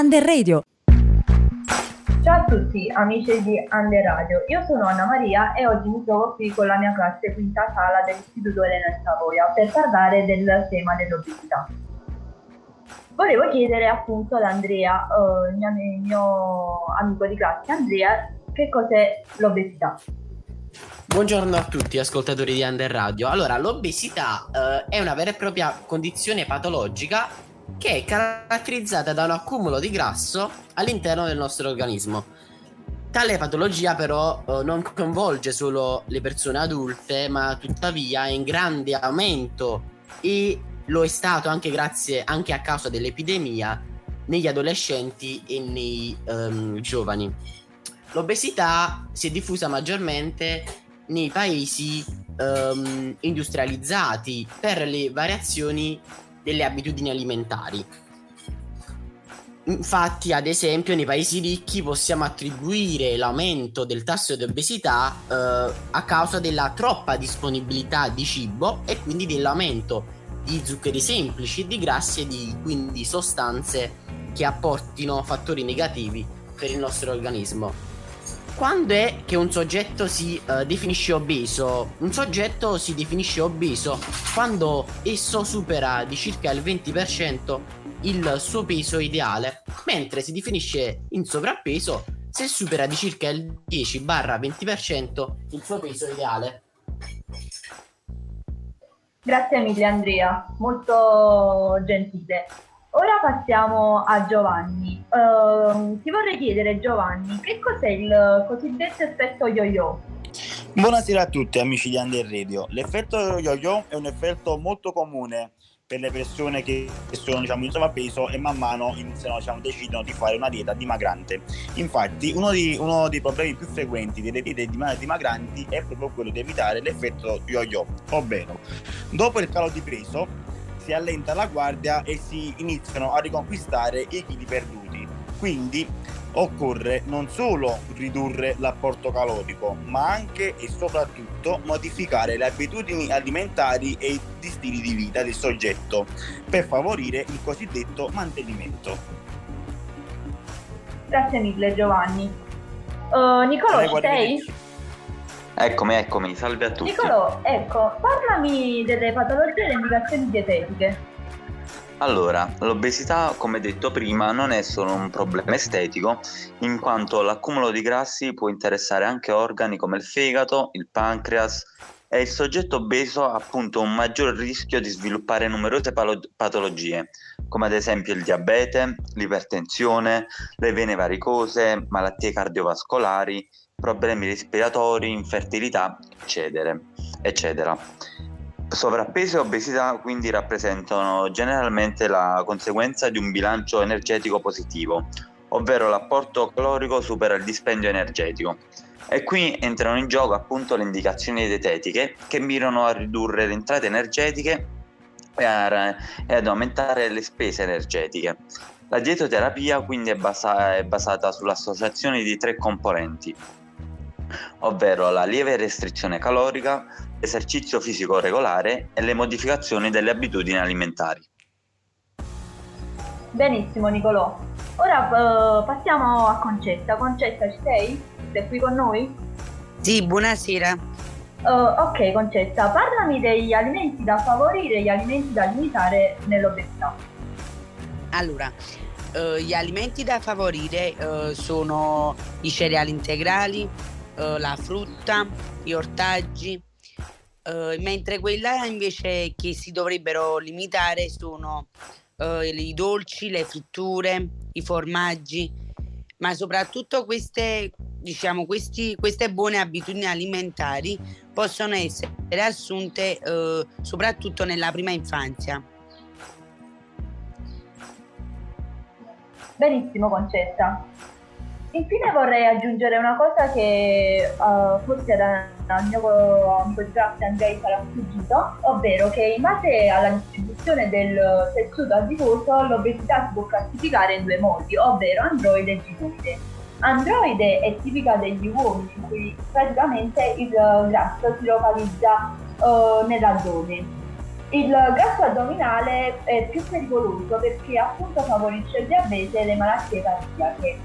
Under Radio. Ciao a tutti amici di Under Radio, io sono Anna Maria e oggi mi trovo qui con la mia classe quinta sala dell'Istituto Elena Savoia per parlare del tema dell'obesità. Volevo chiedere appunto ad Andrea, eh, il, mio, mio amico di classe Andrea, che cos'è l'obesità? Buongiorno a tutti ascoltatori di Under Radio. Allora, l'obesità eh, è una vera e propria condizione patologica che è caratterizzata da un accumulo di grasso all'interno del nostro organismo. Tale patologia però eh, non coinvolge solo le persone adulte, ma tuttavia è in grande aumento e lo è stato anche grazie anche a causa dell'epidemia negli adolescenti e nei um, giovani. L'obesità si è diffusa maggiormente nei paesi um, industrializzati per le variazioni delle abitudini alimentari. Infatti, ad esempio, nei paesi ricchi possiamo attribuire l'aumento del tasso di obesità eh, a causa della troppa disponibilità di cibo e quindi dell'aumento di zuccheri semplici, di grassi e di quindi sostanze che apportino fattori negativi per il nostro organismo. Quando è che un soggetto si uh, definisce obeso? Un soggetto si definisce obeso quando esso supera di circa il 20% il suo peso ideale, mentre si definisce in sovrappeso se supera di circa il 10-20% il suo peso ideale. Grazie mille Andrea, molto gentile. Ora passiamo a Giovanni. Uh, ti vorrei chiedere Giovanni, che cos'è il cosiddetto effetto yo-yo? Buonasera a tutti amici di Under Radio. L'effetto yo-yo è un effetto molto comune per le persone che sono diciamo, in sovrappeso e man mano iniziano, diciamo, decidono di fare una dieta dimagrante. Infatti uno, di, uno dei problemi più frequenti delle diete dimagranti è proprio quello di evitare l'effetto yo-yo, ovvero dopo il calo di peso si allenta la guardia e si iniziano a riconquistare i chili perduti. Quindi occorre non solo ridurre l'apporto calorico, ma anche e soprattutto modificare le abitudini alimentari e gli stili di vita del soggetto per favorire il cosiddetto mantenimento. Grazie mille Giovanni. Uh, Nicolò, ci sei? Eccomi, eccomi, salve a tutti. Nicolò, ecco, parlami delle patologie e delle indicazioni dietetiche. Allora, l'obesità, come detto prima, non è solo un problema estetico, in quanto l'accumulo di grassi può interessare anche organi come il fegato, il pancreas e il soggetto obeso ha appunto un maggior rischio di sviluppare numerose patologie, come ad esempio il diabete, l'ipertensione, le vene varicose, malattie cardiovascolari, problemi respiratori, infertilità, eccetera. eccetera. Sovrappeso e obesità quindi rappresentano generalmente la conseguenza di un bilancio energetico positivo, ovvero l'apporto calorico supera il dispendio energetico. E qui entrano in gioco appunto le indicazioni dietetiche che mirano a ridurre le entrate energetiche e, a, e ad aumentare le spese energetiche. La dietoterapia quindi è, basa- è basata sull'associazione di tre componenti, ovvero la lieve restrizione calorica, l'esercizio fisico regolare e le modificazioni delle abitudini alimentari. Benissimo Nicolò. Ora uh, passiamo a Concetta. Concetta, ci sei? Sei qui con noi? Sì, buonasera. Uh, ok Concetta, parlami degli alimenti da favorire e gli alimenti da limitare nell'obesità. Allora, uh, gli alimenti da favorire uh, sono i cereali integrali, uh, la frutta, gli ortaggi, uh, mentre quella invece che si dovrebbero limitare sono uh, i dolci, le fritture, i formaggi, ma soprattutto queste, diciamo, questi, queste buone abitudini alimentari possono essere assunte soprattutto nella prima infanzia. Benissimo Concetta. Infine vorrei aggiungere una cosa che uh, forse al mio amico di classe Andrei sarà sfuggito, ovvero che in base alla distribuzione del tessuto adiposo l'obesità si può classificare in due modi, ovvero androide e gigoide. Androide è tipica degli uomini, in cui praticamente il grasso si localizza uh, nell'addome, Il grasso addominale è più pericoloso perché appunto favorisce il diabete e le malattie cardiache,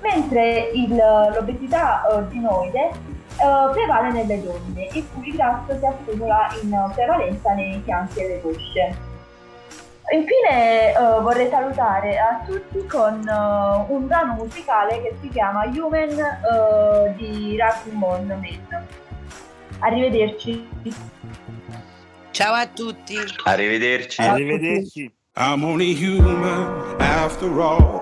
mentre il, l'obesità ordinoide uh, prevale nelle donne, il cui grasso si accumula in prevalenza nei fianchi e le cosce. Infine uh, vorrei salutare a tutti con uh, un brano musicale che si chiama Human uh, di Rakumon Man. Arrivederci. Ciao a tutti. Arrivederci. Arrivederci. I'm only human after all.